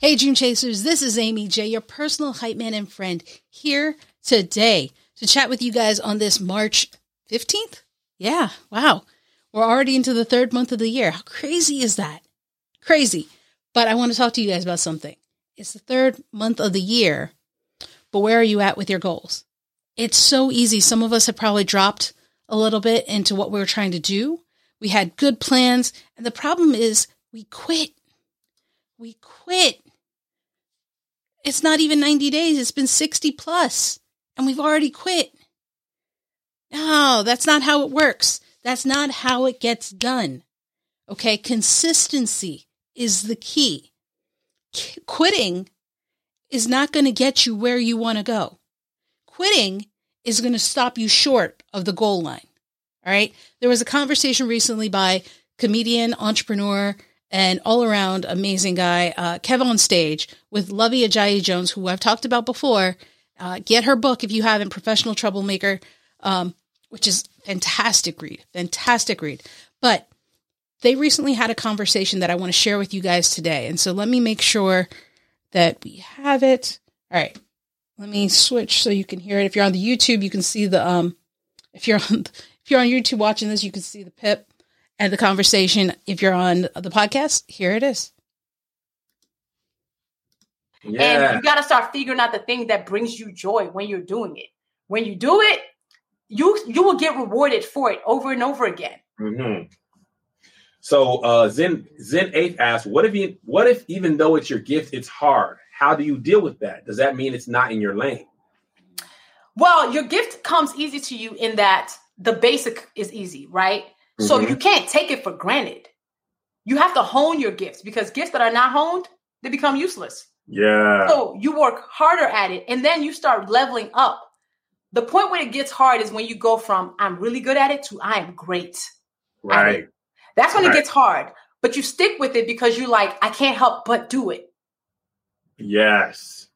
Hey, Dream Chasers, this is Amy J, your personal hype man and friend, here today to chat with you guys on this March 15th. Yeah, wow. We're already into the third month of the year. How crazy is that? Crazy. But I want to talk to you guys about something. It's the third month of the year, but where are you at with your goals? It's so easy. Some of us have probably dropped a little bit into what we were trying to do. We had good plans, and the problem is we quit. We quit it's not even 90 days, it's been 60 plus, and we've already quit. No, that's not how it works. That's not how it gets done. Okay, consistency is the key. Qu- quitting is not going to get you where you want to go. Quitting is going to stop you short of the goal line. All right. There was a conversation recently by comedian, entrepreneur, and all around amazing guy, uh, Kev on stage with Luvvie Ajayi Jones, who I've talked about before. Uh, get her book if you haven't, Professional Troublemaker, um, which is fantastic read, fantastic read. But they recently had a conversation that I want to share with you guys today. And so let me make sure that we have it. All right. Let me switch so you can hear it. If you're on the YouTube, you can see the um if you're on if you're on YouTube watching this, you can see the pip and the conversation. If you're on the podcast, here it is. Yeah. And you got to start figuring out the thing that brings you joy when you're doing it. When you do it, you you will get rewarded for it over and over again. Mm-hmm. So uh, Zen Zen Eighth asks, "What if you? What if even though it's your gift, it's hard? How do you deal with that? Does that mean it's not in your lane?" Well, your gift comes easy to you in that the basic is easy, right? Mm-hmm. So you can't take it for granted. You have to hone your gifts because gifts that are not honed, they become useless. Yeah. So you work harder at it and then you start leveling up. The point where it gets hard is when you go from I'm really good at it to I am great. Right. That's when right. it gets hard. But you stick with it because you're like, I can't help but do it. Yes.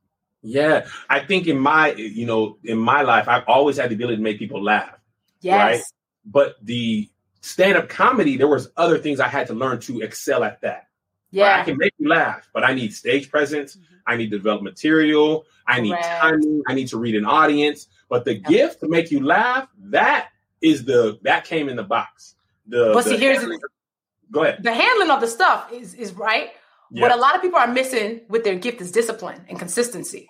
Yeah. I think in my, you know, in my life, I've always had the ability to make people laugh. Yes. Right. But the stand up comedy, there was other things I had to learn to excel at that. Yeah, right? I can make you laugh, but I need stage presence. Mm-hmm. I need to develop material. I need Correct. timing. I need to read an audience. But the gift to make you laugh, that is the that came in the box. The but the see, here's the, go ahead. The handling of the stuff is is right. What a lot of people are missing with their gift is discipline and consistency.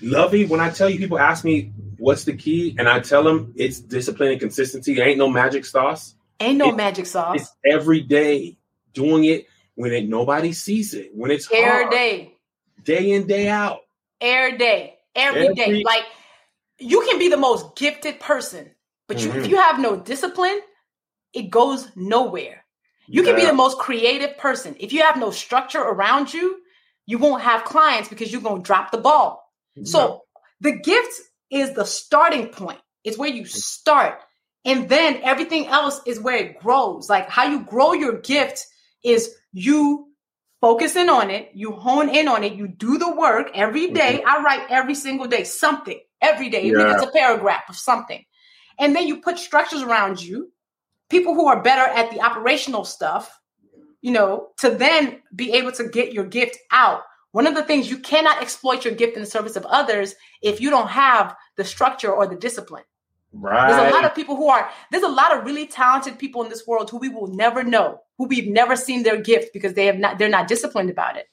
Luvvie, when I tell you, people ask me what's the key, and I tell them it's discipline and consistency. Ain't no magic sauce. Ain't no magic sauce. It's every day doing it when it nobody sees it. When it's every hard, day, day in day out, every day, every, every day. Like you can be the most gifted person, but you, mm-hmm. if you have no discipline, it goes nowhere. You yeah. can be the most creative person. If you have no structure around you, you won't have clients because you're going to drop the ball. So the gift is the starting point. It's where you start. And then everything else is where it grows. Like how you grow your gift is you focusing on it, you hone in on it, you do the work every day. Mm-hmm. I write every single day something every day, even yeah. if it's a paragraph of something. And then you put structures around you, people who are better at the operational stuff, you know, to then be able to get your gift out one of the things you cannot exploit your gift in the service of others if you don't have the structure or the discipline. Right. There's a lot of people who are, there's a lot of really talented people in this world who we will never know, who we've never seen their gift because they have not, they're not disciplined about it.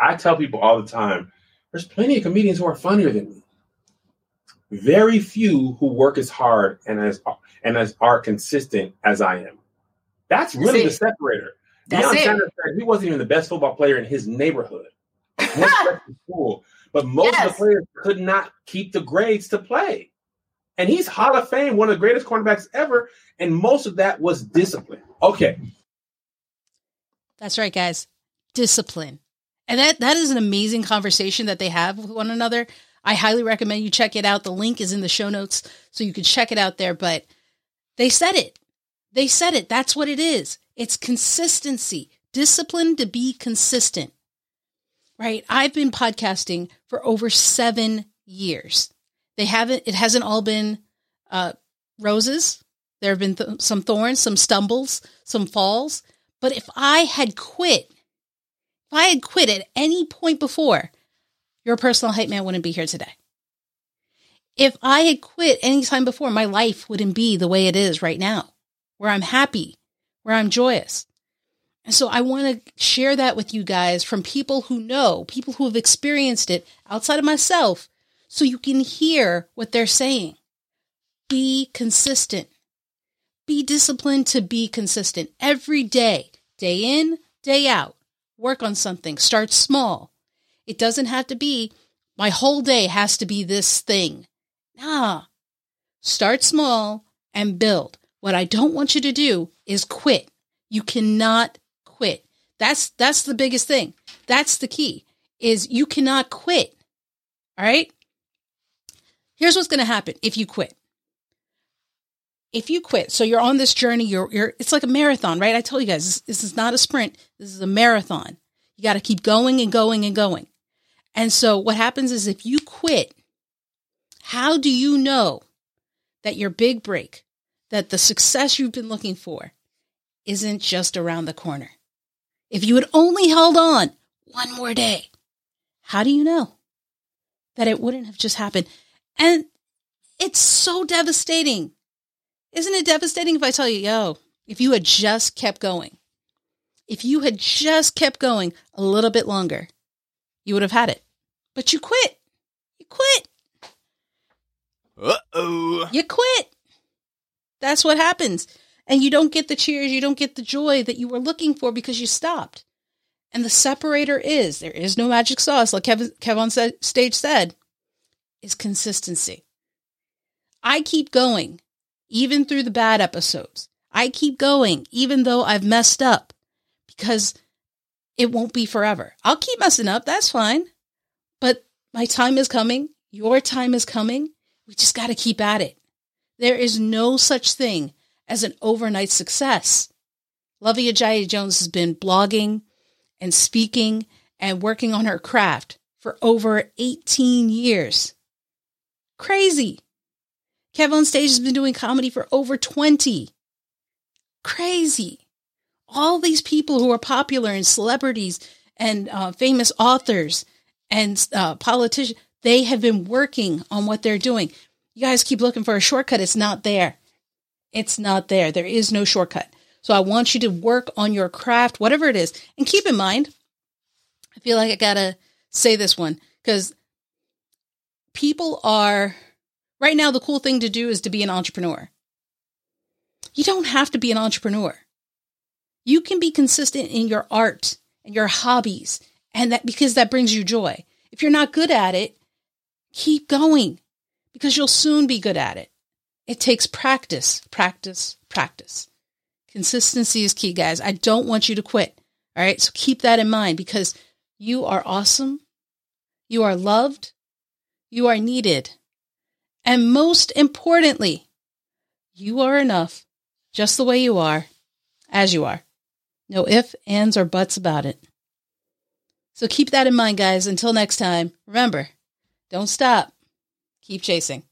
I tell people all the time, there's plenty of comedians who are funnier than me. Very few who work as hard and as and as are consistent as I am. That's really That's the separator. That's Deion Sanders said he wasn't even the best football player in his neighborhood cool. But most yes. of the players could not keep the grades to play. And he's Hall of Fame, one of the greatest cornerbacks ever. And most of that was discipline. Okay. That's right, guys. Discipline. And that, that is an amazing conversation that they have with one another. I highly recommend you check it out. The link is in the show notes, so you can check it out there. But they said it. They said it. That's what it is. It's consistency, discipline to be consistent right? I've been podcasting for over seven years. They haven't, it hasn't all been uh, roses. There have been th- some thorns, some stumbles, some falls. But if I had quit If I had quit at any point before, your personal hype man wouldn't be here today. If I had quit any time before, my life wouldn't be the way it is right now, where I'm happy, where I'm joyous. And so I want to share that with you guys from people who know, people who have experienced it outside of myself, so you can hear what they're saying. Be consistent. Be disciplined to be consistent every day, day in, day out. Work on something. Start small. It doesn't have to be, my whole day has to be this thing. Nah. Start small and build. What I don't want you to do is quit. You cannot quit. That's that's the biggest thing. That's the key. Is you cannot quit. All right? Here's what's going to happen if you quit if you quit, so you're on this journey, you're, you're, it's like a marathon, right? I told you guys, this, this is not a sprint. This is a marathon. You got to keep going and going and going. And so what happens is if you quit, how do you know that your big break, that the success you've been looking for isn't just around the corner? If you had only held on one more day, how do you know that it wouldn't have just happened? And it's so devastating isn't it devastating if I tell you, yo, if you had just kept going, if you had just kept going a little bit longer, you would have had it. But you quit. You quit. Uh oh. You quit. That's what happens. And you don't get the cheers, you don't get the joy that you were looking for because you stopped. And the separator is there is no magic sauce, like Kevin, on stage said, is consistency. I keep going even through the bad episodes. I keep going, even though I've messed up, because it won't be forever. I'll keep messing up. That's fine. But my time is coming. Your time is coming. We just got to keep at it. There is no such thing as an overnight success. Luvvie Ajayi Jones has been blogging and speaking and working on her craft for over 18 years. Crazy. Kev on stage has been doing comedy for over 20. Crazy. All these people who are popular and celebrities and uh, famous authors and uh, politicians, they have been working on what they're doing. You guys keep looking for a shortcut. It's not there. It's not there. There is no shortcut. So I want you to work on your craft, whatever it is. And keep in mind, I feel like I got to say this one because people are Right now, the cool thing to do is to be an entrepreneur. You don't have to be an entrepreneur. You can be consistent in your art and your hobbies, and that because that brings you joy. If you're not good at it, keep going because you'll soon be good at it. It takes practice, practice, practice. Consistency is key, guys. I don't want you to quit. All right. So keep that in mind because you are awesome. You are loved. You are needed. And most importantly, you are enough just the way you are, as you are. No ifs, ands, or buts about it. So keep that in mind, guys. Until next time, remember don't stop, keep chasing.